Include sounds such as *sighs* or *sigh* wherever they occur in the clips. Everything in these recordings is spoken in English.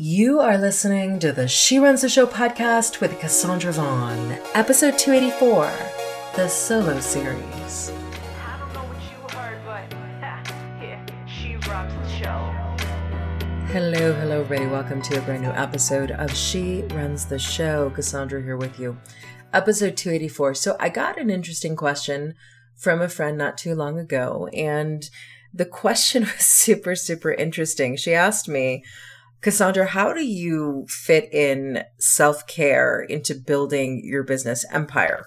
You are listening to the She Runs the Show podcast with Cassandra Vaughn, episode 284, the solo series. I don't know what you heard, but *laughs* yeah, she rocks the show. Hello, hello, everybody. Welcome to a brand new episode of She Runs the Show. Cassandra here with you. Episode 284. So, I got an interesting question from a friend not too long ago, and the question *laughs* was super, super interesting. She asked me, Cassandra, how do you fit in self care into building your business empire?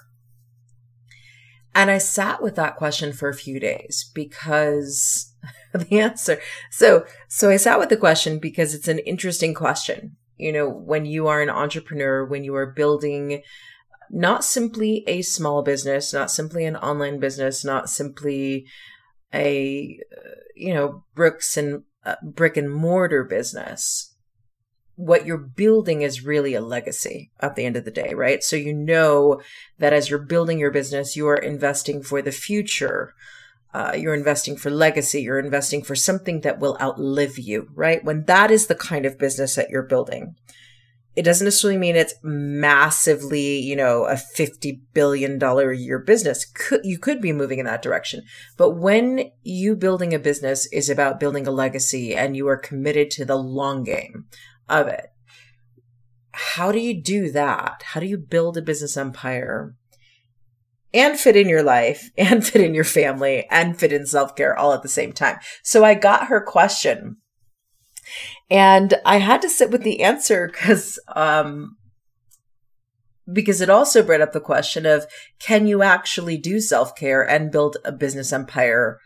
And I sat with that question for a few days because *laughs* the answer. So, so I sat with the question because it's an interesting question. You know, when you are an entrepreneur, when you are building not simply a small business, not simply an online business, not simply a, you know, bricks and uh, brick and mortar business, what you're building is really a legacy at the end of the day, right? So you know that as you're building your business, you are investing for the future. Uh, you're investing for legacy. You're investing for something that will outlive you, right? When that is the kind of business that you're building, it doesn't necessarily mean it's massively, you know, a $50 billion a year business. You could be moving in that direction. But when you building a business is about building a legacy and you are committed to the long game of it, how do you do that? How do you build a business empire and fit in your life *laughs* and fit in your family and fit in self care all at the same time? So I got her question and I had to sit with the answer because, um, because it also brought up the question of can you actually do self care and build a business empire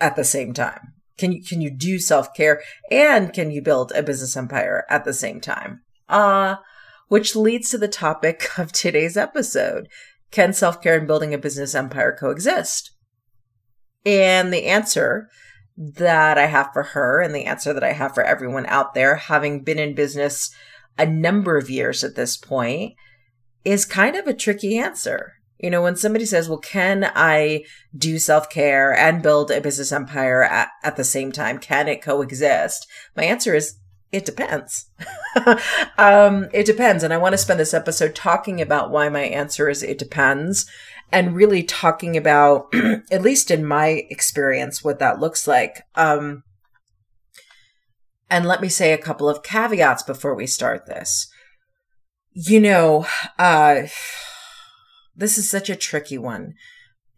at the same time? Can you can you do self care and can you build a business empire at the same time? Uh which leads to the topic *laughs* of today's episode: Can self care and building a business empire coexist? And the answer that I have for her and the answer that I have for everyone out there, having been in business a number of years at this point, is kind of a tricky answer. You know, when somebody says, well, can I do self care and build a business empire at, at the same time? Can it coexist? My answer is, it depends. *laughs* um, it depends. And I want to spend this episode talking about why my answer is it depends and really talking about, *clears throat* at least in my experience, what that looks like. Um, and let me say a couple of caveats before we start this. You know, uh, this is such a tricky one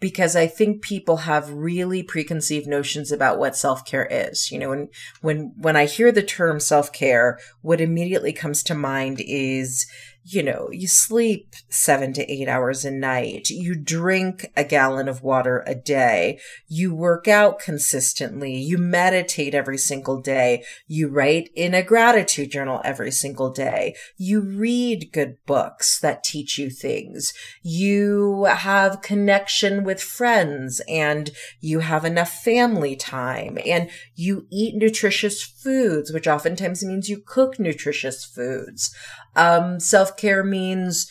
because I think people have really preconceived notions about what self-care is. You know, when when when I hear the term self-care, what immediately comes to mind is you know, you sleep seven to eight hours a night. You drink a gallon of water a day. You work out consistently. You meditate every single day. You write in a gratitude journal every single day. You read good books that teach you things. You have connection with friends and you have enough family time and you eat nutritious foods, which oftentimes means you cook nutritious foods. Um, self care means,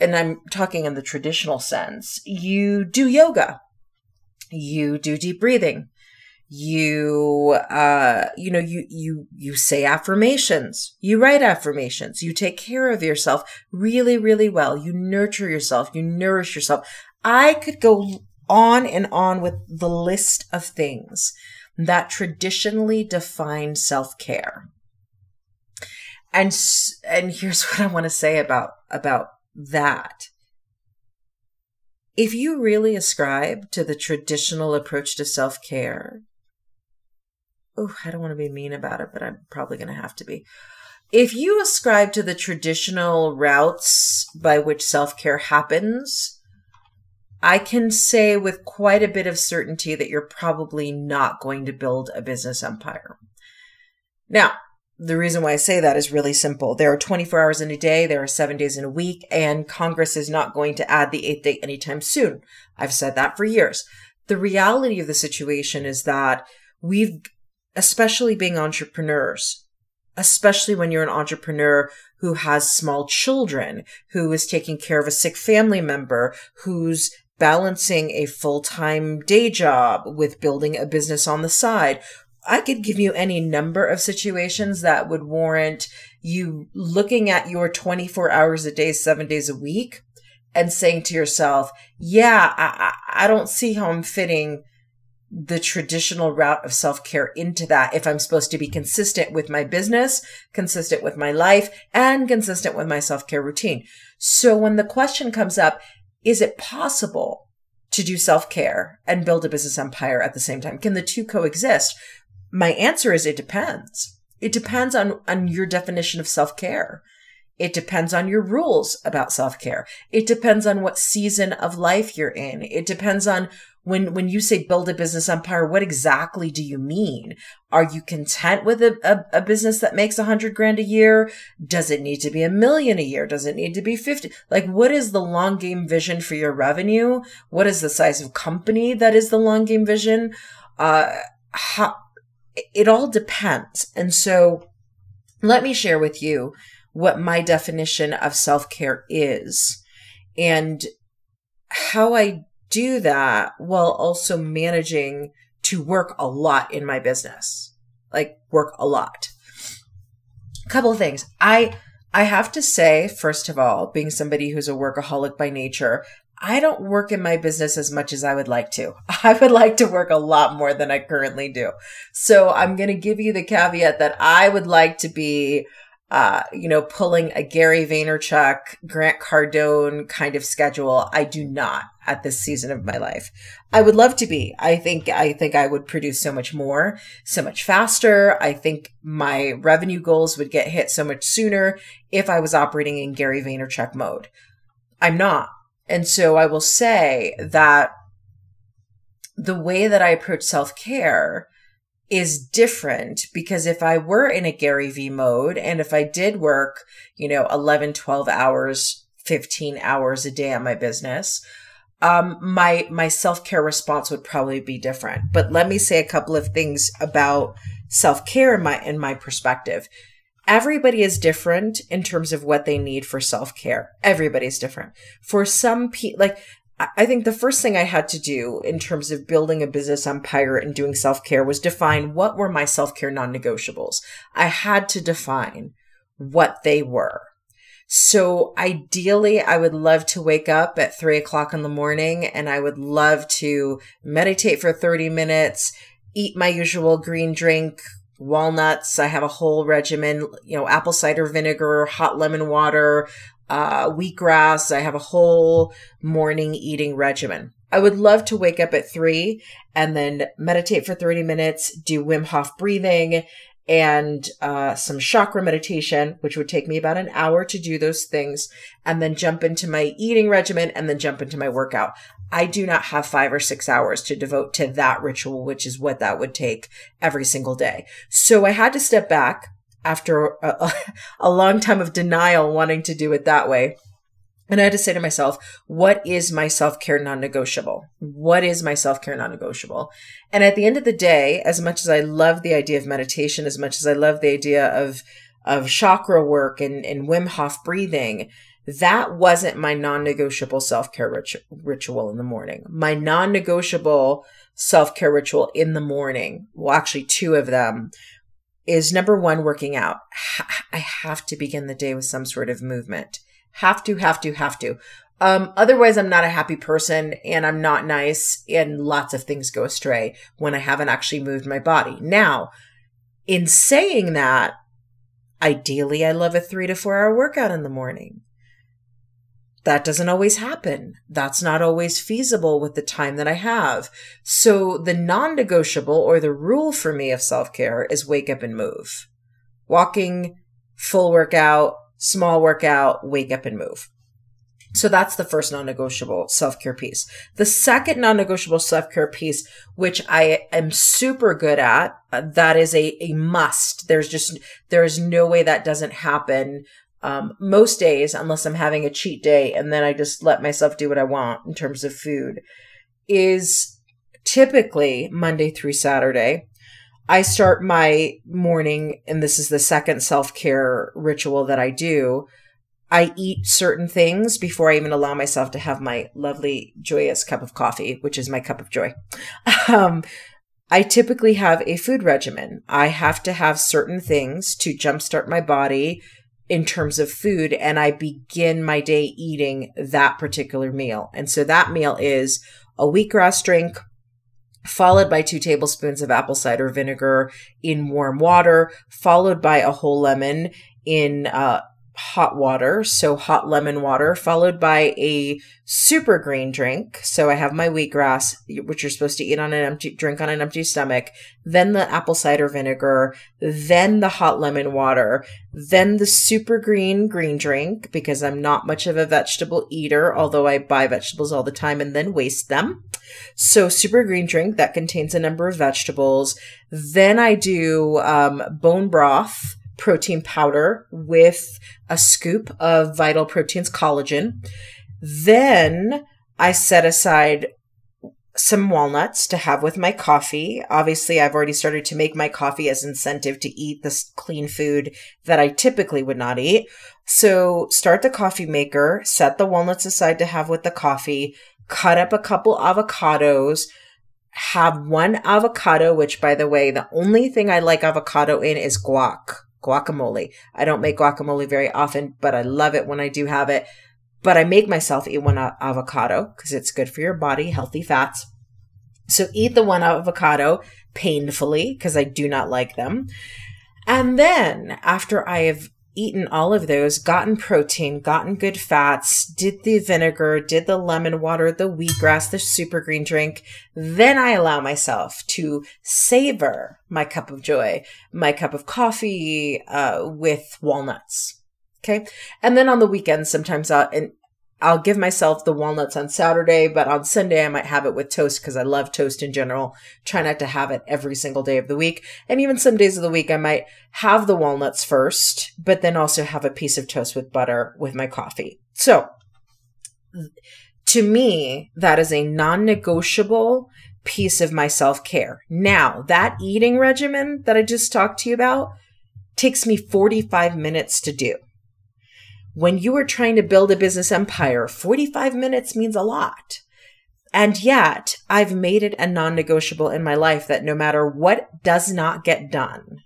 and I'm talking in the traditional sense, you do yoga, you do deep breathing, you uh you know you you you say affirmations you write affirmations you take care of yourself really really well you nurture yourself you nourish yourself. I could go on and on with the list of things that traditionally define self-care and and here's *laughs* what I want to say about about that. If you really ascribe to the traditional approach to self-care, oh, I don't want to be mean about it, but I'm probably going to have to be. If you ascribe to the traditional routes by which self-care happens, I can say with quite a bit of certainty that you're probably not going to build a business empire. Now, the reason why I say that is really simple. There are 24 hours in a day, there are seven days in a week, and Congress is not going to add the eighth day anytime soon. I've said that for years. The reality of the situation is that we've, especially being entrepreneurs, especially when you're an entrepreneur who has small children, who is taking care of a sick family member, who's balancing a full time day job with building a business on the side, I could give you any number of situations that would warrant you looking at your 24 hours a day, seven days a week, and saying to yourself, yeah, I, I don't see how I'm fitting the traditional route of self care into that if I'm supposed to be consistent with my business, consistent with my life, and consistent with my self care routine. So when the question comes up, is it possible to do self care and build a business empire at the same time? Can the two coexist? My answer is it depends. It depends on, on your definition of self care. It depends on your rules about self care. It depends on what season of life you're in. It depends on when when you say build a business empire what exactly do you mean are you content with a, a, a business that makes a hundred grand a year does it need to be a million a year does it need to be 50 like what is the long game vision for your revenue what is the size of company that is the long game vision uh how it all depends and so let me share with you what my definition of self-care is and how I do that while also managing to work a lot in my business. Like work a lot. A couple of things. I I have to say, first of all, being somebody who's a workaholic by nature, I don't work in my business as much as I would like to. *laughs* I would like to work a lot more than I currently do. So I'm going to give you the caveat that I would like to be uh, you know, pulling a Gary Vaynerchuk, Grant Cardone kind of schedule. I do not at this season of my life. I would love to be. I think, I think I would produce so much more, so much faster. I think my revenue goals would get hit so much sooner if I was operating in Gary Vaynerchuk mode. I'm not. And so I will say that the way that I approach self care is different because if I were in a Gary V mode and if I did work, you know, 11, 12 hours, 15 hours a day on my business, um, my, my self-care response would probably be different. But let me say a couple of things about self-care in my, in my perspective. Everybody is different in terms of what they need for self-care. Everybody's different. For some people, like I think the first thing I had to do in terms of building a business empire and doing self care was define what were my self care non negotiables. I had to define what they were. So ideally, I would love to wake up at three o'clock in the morning and I would love to meditate for 30 minutes, eat my usual green drink, walnuts. I have a whole regimen, you know, apple cider vinegar, hot lemon water, uh, wheatgrass. I have a whole morning eating regimen. I would love to wake up at three and then meditate for 30 minutes, do Wim Hof breathing and uh, some chakra meditation, which would take me about an hour to do those things, and then jump into my eating regimen and then jump into my workout. I do not have five or six hours to devote to that ritual, which is what that would take every single day. So I had to step back after a, *laughs* a long time of denial wanting to do it that way. And I had to say to myself, what is my self care non negotiable? What is my self care non negotiable? And at the end of the day, as much as I love the idea of meditation, as much as I love the idea of, of chakra work and, and Wim Hof breathing, that wasn't my non negotiable self care rit- ritual in the morning. My non negotiable self care ritual in the morning, well, actually, two of them is number one, working out. I have to begin the day with some sort of movement. Have to, have to, have to. Um, otherwise, I'm not a happy person and I'm not nice, and lots of things go astray when I haven't actually moved my body. Now, in saying that, ideally, I love a three to four hour workout in the morning that doesn't always happen. That's not always feasible with the time that I have. So the non negotiable or the rule for me of self care is wake up and move. Walking, full workout, small workout, wake up and move. So that's the first non negotiable self care piece. The second non negotiable self care piece, which I am super good at, uh, that is a, a must. There's just, there is no way that doesn't happen um, most days, unless I'm having a cheat day and then I just let myself do what I want in terms of food, is typically Monday through Saturday. I start my morning, and this is the second self care ritual that I do. I eat certain things before I even allow myself to have my lovely, joyous cup of coffee, which is my cup of joy. *laughs* Um, I typically have a food regimen. I have to have certain things to jumpstart my body in terms of food, and I begin my day eating that particular meal. And so that meal is a wheatgrass drink, followed by two tablespoons of apple cider vinegar in warm water, followed by a whole lemon in uh, hot water, so hot lemon water, followed by a super green drink. So I have my wheatgrass, which you're supposed to eat on an empty drink on an empty stomach, then the apple cider vinegar, then the hot lemon water, then the super green green drink because I'm not much of a vegetable eater, although I buy vegetables all the time and then waste them. So super green drink that contains a number of vegetables. Then I do um, bone broth protein powder with a scoop of Vital Proteins collagen. Then I set aside some walnuts to have with my coffee. Obviously, I've already started to make my coffee as incentive to eat this clean food that I typically would not eat. So start the coffee maker, set the walnuts aside to have with the coffee, cut up a couple avocados, have one avocado, which by the way, the only thing I like avocado in is guac guacamole. I don't make guacamole very often, but I love it when I do have it. But I make myself eat one avocado because it's good for your body, healthy fats. So eat the one avocado painfully because I do not like them. And then after I have eaten all of those, gotten protein, gotten good fats, did the vinegar, did the lemon water, the wheatgrass, the super green drink, then I allow myself to savor my cup of joy, my cup of coffee uh, with walnuts. Okay. And then on the weekends, sometimes I'll, and I'll give myself the walnuts on Saturday, but on Sunday I might have it with toast because I love toast in general. Try not to have it every single day of the week. And even some days of the week I might have the walnuts first, but then also have a piece of toast with butter with my coffee. So to me, that is a non-negotiable piece of my self-care. Now, that eating regimen that I just talked to you about takes me 45 minutes to do when you are trying to build a business empire, 45 minutes means a lot. And yet, I've made it a non negotiable in my life that no matter what does not get done,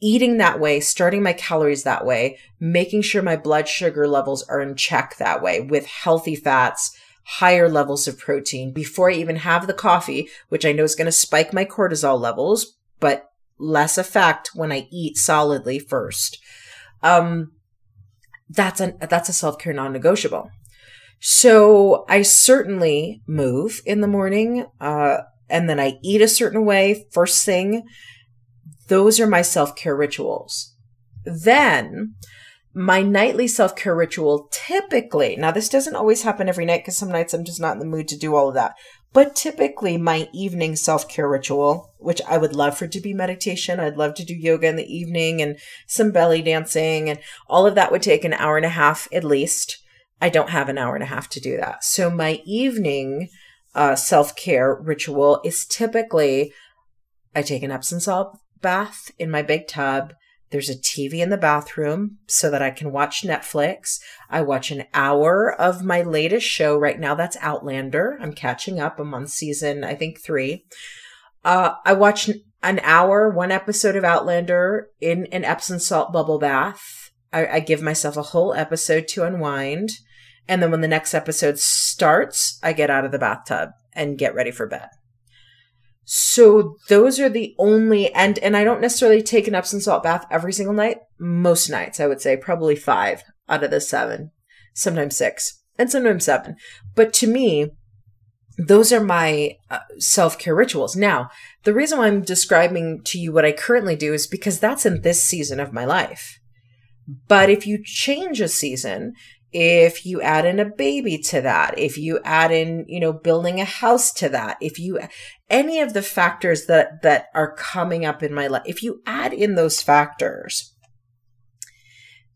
eating that way, starting my calories that way, making sure my blood sugar levels are in check that way with healthy fats, higher levels of protein before I even have the coffee, which I know is going to spike my cortisol levels, but less effect when I eat solidly first. Um, that's a that's a self-care non-negotiable. So i certainly move in the morning uh, and then i eat a certain way first thing. Those are my self-care rituals. Then my nightly self-care ritual typically now this doesn't always happen every night because some nights i'm just not in the mood to do all of that but typically, my evening self care ritual, which I would love for to be meditation, I'd love to do yoga in the evening and some belly dancing, and all of that would take an hour and a half at least. I don't have an hour and a half to do that. So, my evening uh, self care ritual is typically I take an Epsom salt bath in my big tub. There's a TV in the bathroom so that I can watch Netflix. I watch an hour of my latest show right now. That's Outlander. I'm catching up. I'm on season, I think, three. Uh, I watch an hour, one episode of Outlander in an Epsom salt bubble bath. I, I give myself a whole episode to unwind. And then when the next episode starts, I get out of the bathtub and get ready for bed. So those are the only and and I don't necessarily take an Epsom salt bath every single night. Most nights, I would say probably 5 out of the 7, sometimes 6, and sometimes 7. But to me, those are my uh, self-care rituals. Now, the reason why I'm describing to you what I currently do is because that's in this season of my life. But if you change a season, if you add in a baby to that, if you add in, you know, building a house to that, if you, any of the factors that, that are coming up in my life, if you add in those factors,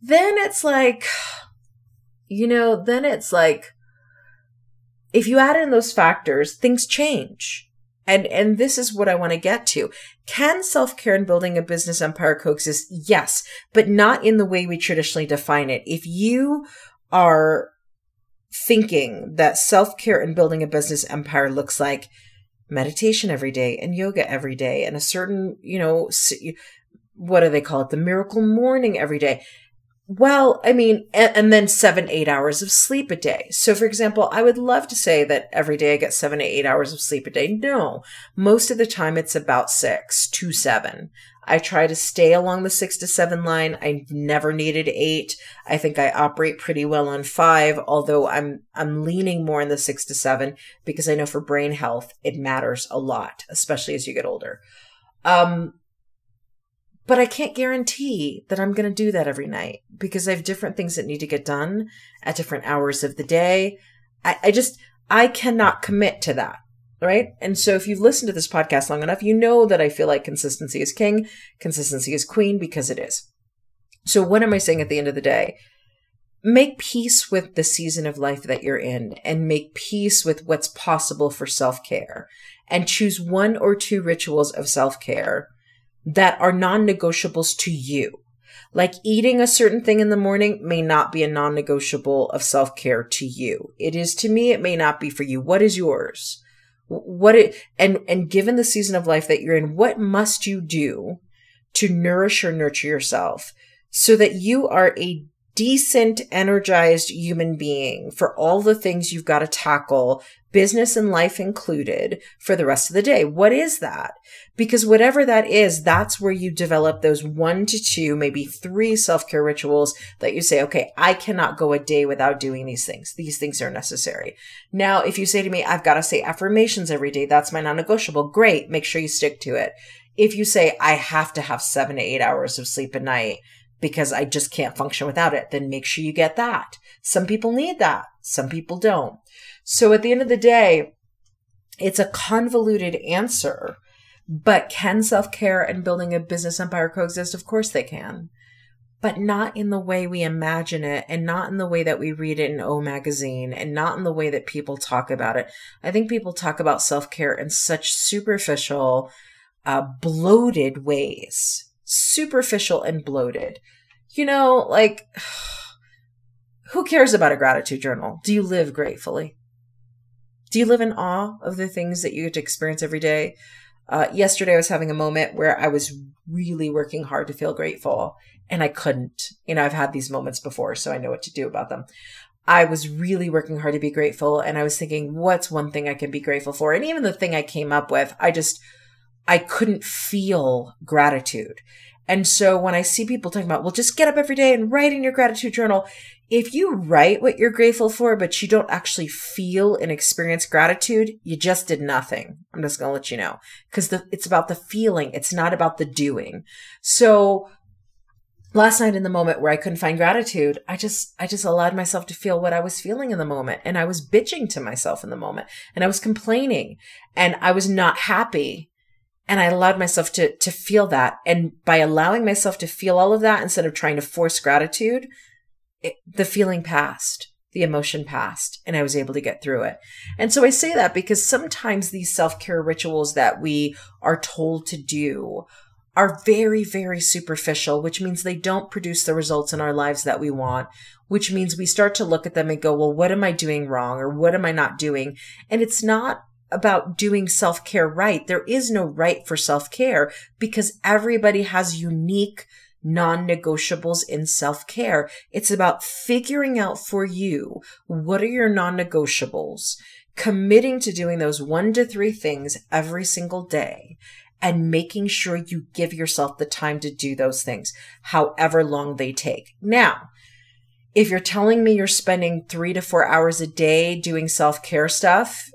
then it's like, you know, then it's like, if you add in those factors, things change. And, and this is what I want to get to. Can self-care and building a business empire coexist? Yes, but not in the way we traditionally define it. If you are thinking that self care and building a business empire looks like meditation every day and yoga every day and a certain, you know, what do they call it? The miracle morning every day. Well, I mean, and, and, then seven, eight hours of sleep a day. So, for example, I would love to say that every day I get seven to eight hours of sleep a day. No, most of the time it's about six to seven. I try to stay along the six to seven line. I never needed eight. I think I operate pretty well on five, although I'm, I'm leaning more in the six to seven because I know for brain health, it matters a lot, especially as you get older. Um, but I can't guarantee that I'm going to do that every night because I have different things that need to get done at different hours of the day. I, I just, I cannot commit to that. Right. And so if you've listened to this podcast long enough, you know that I feel like consistency is king, consistency is queen because it is. So what am I saying at the end of the day? Make peace with the season of life that you're in and make peace with what's possible for self care and choose one or two rituals of self care that are non negotiables to you. Like eating a certain thing in the morning may not be a non negotiable of self care to you. It is to me, it may not be for you. What is yours? What it, and, and given the season of life that you're in, what must you do to nourish or nurture yourself so that you are a decent, energized human being for all the things you've got to tackle, business and life included, for the rest of the day. What is that? Because whatever that is, that's where you develop those one to two, maybe three self care rituals that you say, okay, I cannot go a day without doing these things. These things are necessary. Now, if you say to me, I've got to say affirmations every day, that's my non negotiable. Great. Make sure you stick to it. If you say, I have to have seven to eight hours of sleep a night, because I just can't function without it, then make sure you get that. Some people need that. Some people don't. So at the end of the day, it's a convoluted answer, but can self care and building a business empire coexist? Of course they can, but not in the way we imagine it and not in the way that we read it in O magazine and not in the way that people talk about it. I think people talk about self care in such superficial, uh, bloated ways superficial and bloated. You know, like, *sighs* who cares about a gratitude journal? Do you live gratefully? Do you live in awe of the things that you get to experience every day? Uh, yesterday, I was having a moment where I was really working hard to feel grateful and I couldn't. You know, I've had these moments before, so I know what to do about them. I was really working hard to be grateful and I was thinking, what's one thing I can be grateful for? And even the thing I came up with, I just I couldn't feel gratitude. And so when I see people talking about, well, just get up every day and write in your gratitude journal. If you write what you're grateful for, but you don't actually feel and experience gratitude, you just did nothing. I'm just going to let you know because it's about the feeling. It's not about the doing. So last night in the moment where I couldn't find gratitude, I just, I just allowed myself to feel what I was feeling in the moment. And I was bitching to myself in the moment and I was complaining and I was not happy and I allowed myself to, to feel that. And by allowing myself to feel all of that instead of trying to force gratitude, it, the feeling passed, the emotion passed, and I was able to get through it. And so I say that because sometimes these self care rituals that we are told to do are very, very superficial, which means they don't produce the results in our lives that we want, which means we start to look at them and go, well, what am I doing wrong? Or what am I not doing? And it's not about doing self care right. There is no right for self care because everybody has unique non negotiables in self care. It's about figuring out for you what are your non negotiables, committing to doing those one to three things every single day. And making sure you give yourself the time to do those things, however long they take. Now, if you're telling me you're spending three to four hours a day doing self care stuff,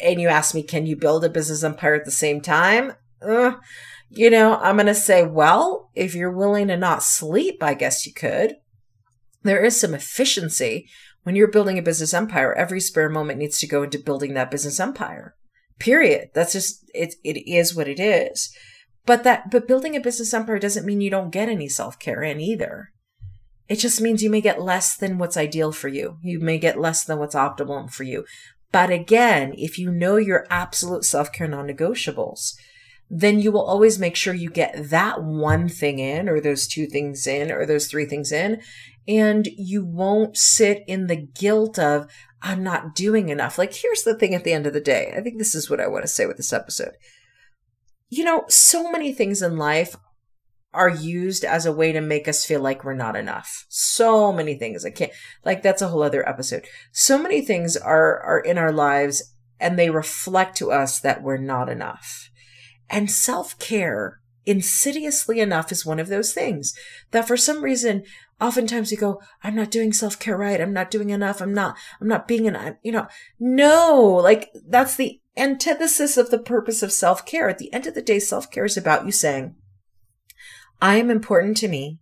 and you ask me, can you build a business empire at the same time? Uh, you know, I'm going to say, well, if you're willing to not sleep, I guess you could. There is some efficiency when you're building a business empire. Every spare moment needs to go into building that business empire. Period. That's just it. It is what it is. But that, but building a business empire doesn't mean you don't get any self care in either. It just means you may get less than what's ideal for you. You may get less than what's optimal for you. But again, if you know your absolute self care non negotiables, then you will always make sure you get that one thing in, or those two things in, or those three things in. And you won't sit in the guilt of, I'm not doing enough. Like, here's the thing at the end of the day. I think this is what I want to say with this episode. You know, so many things in life are used as a way to make us feel like we're not enough. So many things. I can't like that's a whole other episode. So many things are are in our lives and they reflect to us that we're not enough. And self-care insidiously enough is one of those things that for some reason oftentimes we go i'm not doing self-care right i'm not doing enough i'm not i'm not being an you know no like that's the antithesis of the purpose of self-care at the end of the day self-care is about you saying I am important to me.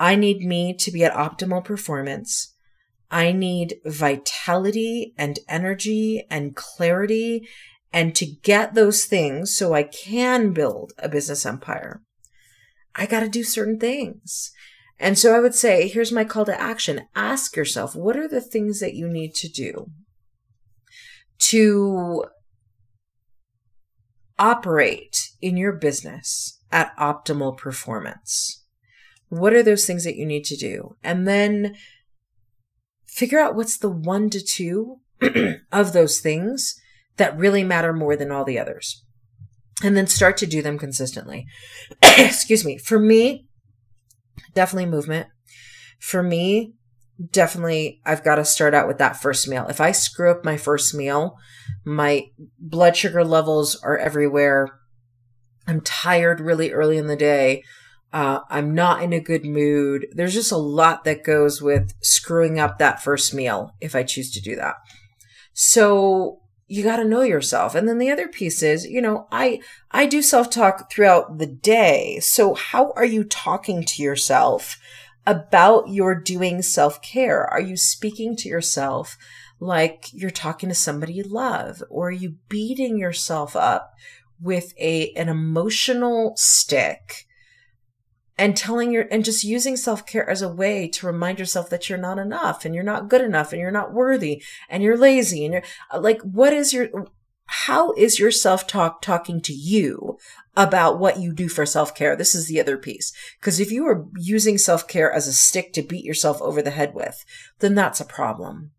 I need me to be at optimal performance. I need vitality and energy and clarity and to get those things so I can build a business empire. I got to do certain things. And so I would say, here's my call to action. Ask yourself, what are the things that you need to do to operate in your business at optimal performance. What are those things that you need to do? And then figure out what's the one to two *clears throat* of those things that really matter more than all the others. And then start to do them consistently. *clears throat* Excuse me. For me, definitely movement. For me, definitely I've got to start out with that first meal. If I screw up my first meal, my blood sugar levels are everywhere. I'm tired really early in the day. Uh, I'm not in a good mood. There's just a lot that goes with screwing up that first meal if I choose to do that. So you got to know yourself. And then the other piece is, you know, I I do self-talk throughout the day. So how are you talking to yourself about your doing self-care? Are you speaking to yourself like you're talking to somebody you love or are you beating yourself up with a an emotional stick and telling your and just using self-care as a way to remind yourself that you're not enough and you're not good enough and you're not worthy and you're lazy and you're uh, like what is your how is your self-talk talking to you about what you do for self-care? This is the other piece. Because if you are using self-care as a stick to beat yourself over the head with then that's a problem.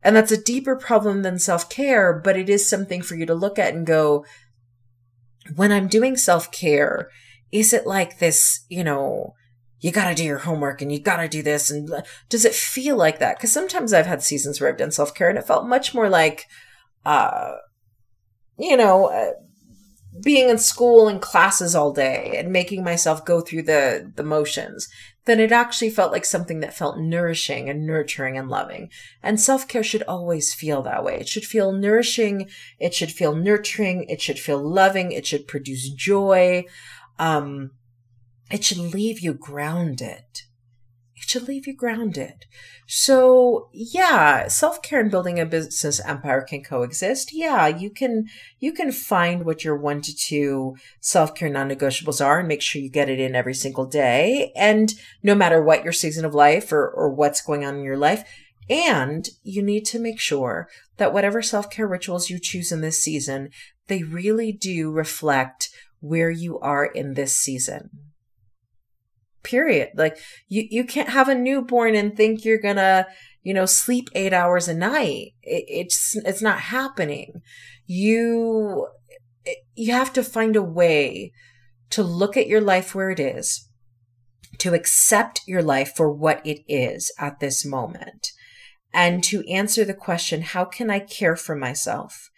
And that's a deeper problem than self-care but it is something for you to look at and go when I'm doing self care, is it like this, you know, you got to do your homework and you got to do this? And does it feel like that? Because sometimes I've had seasons where I've done self care and it felt much more like, uh, you know, uh, being in school and classes all day and making myself go through the the motions then it actually felt like something that felt nourishing and nurturing and loving. And self care should always feel that way. It should feel nourishing. It should feel nurturing. It should feel loving. It should produce joy. Um, it should leave you grounded. Should leave you grounded. So yeah, self-care and building a business empire can coexist. Yeah, you can you can find what your one to two self-care non-negotiables are and make sure you get it in every single day. And no matter what your season of life or, or what's going on in your life, and you need to make sure that whatever self-care rituals you choose in this season, they really do reflect where you are in this season period. Like you, you can't have a newborn and think you're gonna, you know, sleep eight hours a night. It, it's, it's not happening. You, you have to find a way to look at your life where it is, to accept your life for what it is at this moment, and to answer the question, how can I care for myself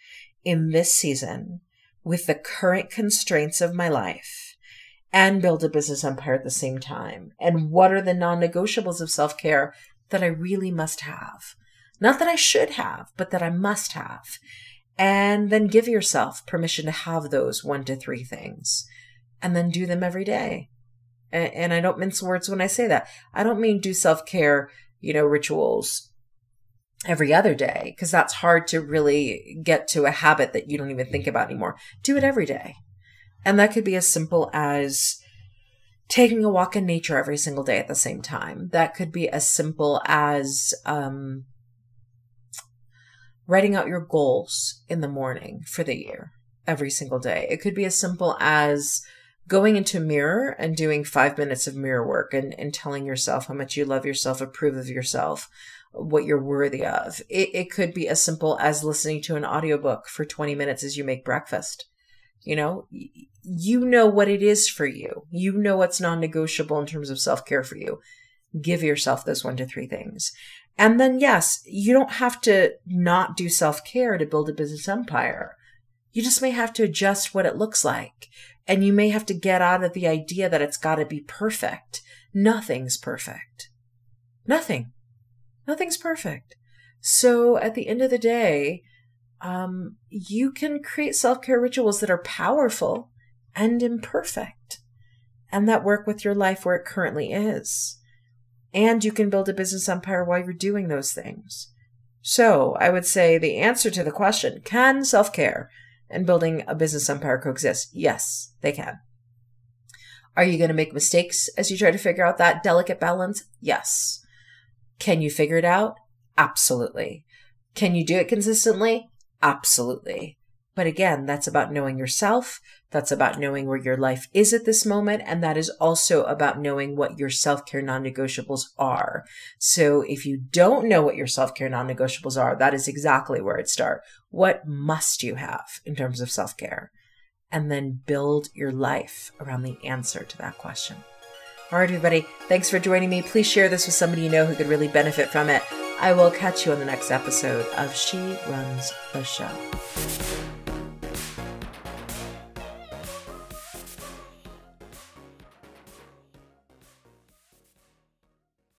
in this season with the current constraints of my life? And build a business empire at the same time? And what are the non negotiables of self care that I really must have? Not that I should have, but that I must have. And then give yourself permission to have those one to three things and then do them every day. And, and I don't mince words when I say that. I don't mean do self care, you know, rituals every other day because that's hard to really get to a habit that you don't even think mm-hmm. about anymore. Do it every day. And that could be as simple as taking a walk in nature every single day at the same time. That could be as simple as um, writing out your goals in the morning for the year. every single day. It could be as simple as going into a mirror and doing five minutes of mirror work and, and telling yourself how much you love yourself, approve of yourself, what you're worthy of. It, it could be as simple as listening to an audiobook for 20 minutes as you make breakfast. You know, you know what it is for you. You know what's non negotiable in terms of self care for you. Give yourself those one to three things. And then, yes, you don't have to not do self care to build a business empire. You just may have to adjust what it looks like. And you may have to get out of the idea that it's got to be perfect. Nothing's perfect. Nothing. Nothing's perfect. So at the end of the day, um, you can create self care rituals that are powerful and imperfect and that work with your life where it currently is. And you can build a business empire while you're doing those things. So I would say the answer to the question can self care and building a business empire coexist? Yes, they can. Are you going to make mistakes as you try to figure out that delicate balance? Yes. Can you figure it out? Absolutely. Can you do it consistently? Absolutely. But again, that's about knowing yourself. That's about knowing where your life is at this moment. And that is also about knowing what your self care non negotiables are. So if you don't know what your self care non negotiables are, that is exactly where it starts. What must you have in terms of self care? And then build your life around the answer to that question. All right, everybody, thanks for joining me. Please share this with somebody you know who could really benefit from it. I will catch you on the next episode of She Runs the Show.